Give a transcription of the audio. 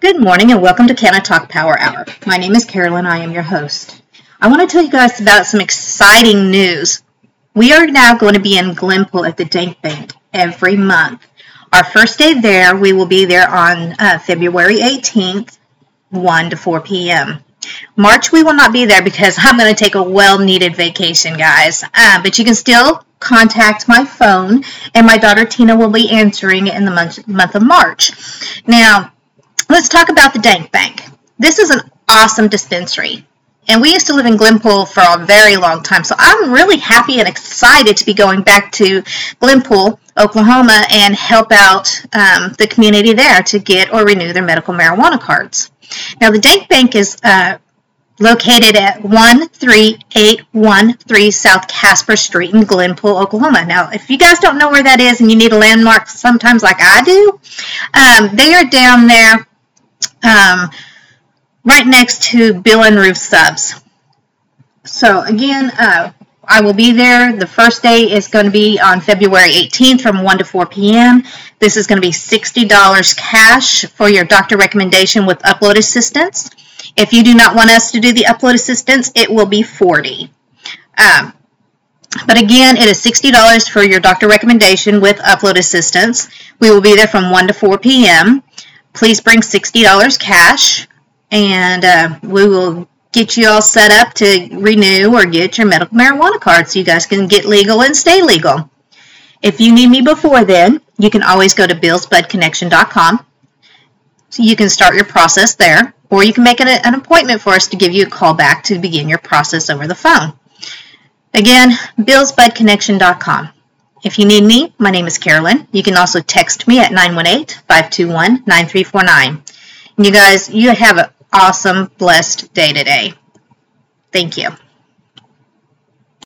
Good morning and welcome to Canna Talk Power Hour. My name is Carolyn. I am your host. I want to tell you guys about some exciting news. We are now going to be in Glenpool at the Dank Banq every month. Our first day there, we will be there on uh, February 18th, 1 to 4 p.m. March, we will not be there because I'm going to take a well needed vacation, guys. Uh, but you can still contact my phone, and my daughter Tina will be answering in the month, month of March. Now, let's talk about the Dank Banq. This is an awesome dispensary. And we used to live in Glenpool for a very long time. So I'm really happy and excited to be going back to Glenpool, Oklahoma, and help out um, the community there to get or renew their medical marijuana cards. Now, the Dank Banq is uh, located at 13813 South Casper Street in Glenpool, Oklahoma. Now, if you guys don't know where that is and you need a landmark sometimes like I do, um, they are down there um, right next to Bill and Ruth Subs. So again, uh, I will be there. The first day is going to be on February 18th from 1 to 4 p.m. This is going to be $60 cash for your doctor recommendation with upload assistance. If you do not want us to do the upload assistance, it will be 40 um, But again, it is $60 for your doctor recommendation with upload assistance. We will be there from 1 to 4 p.m. Please bring $60 cash and uh, we will get you all set up to renew or get your medical marijuana card so you guys can get legal and stay legal. If you need me before then, you can always go to billsbudconnection.com. So you can start your process there, or you can make an, an appointment for us to give you a call back to begin your process over the phone. Again, billsbudconnection.com. If you need me, my name is Carolyn. You can also text me at 918 521 9349. You guys, you have an awesome, blessed day today. Thank you.